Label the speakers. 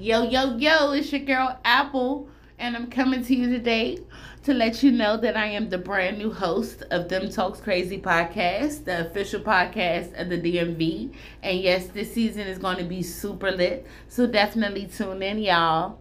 Speaker 1: Yo, yo, yo, it's your girl Apple, and I'm coming to you today to let you know that I am the brand new host of Them Talks Crazy podcast, the official podcast of the DMV. And yes, this season is going to be super lit, so definitely tune in, y'all.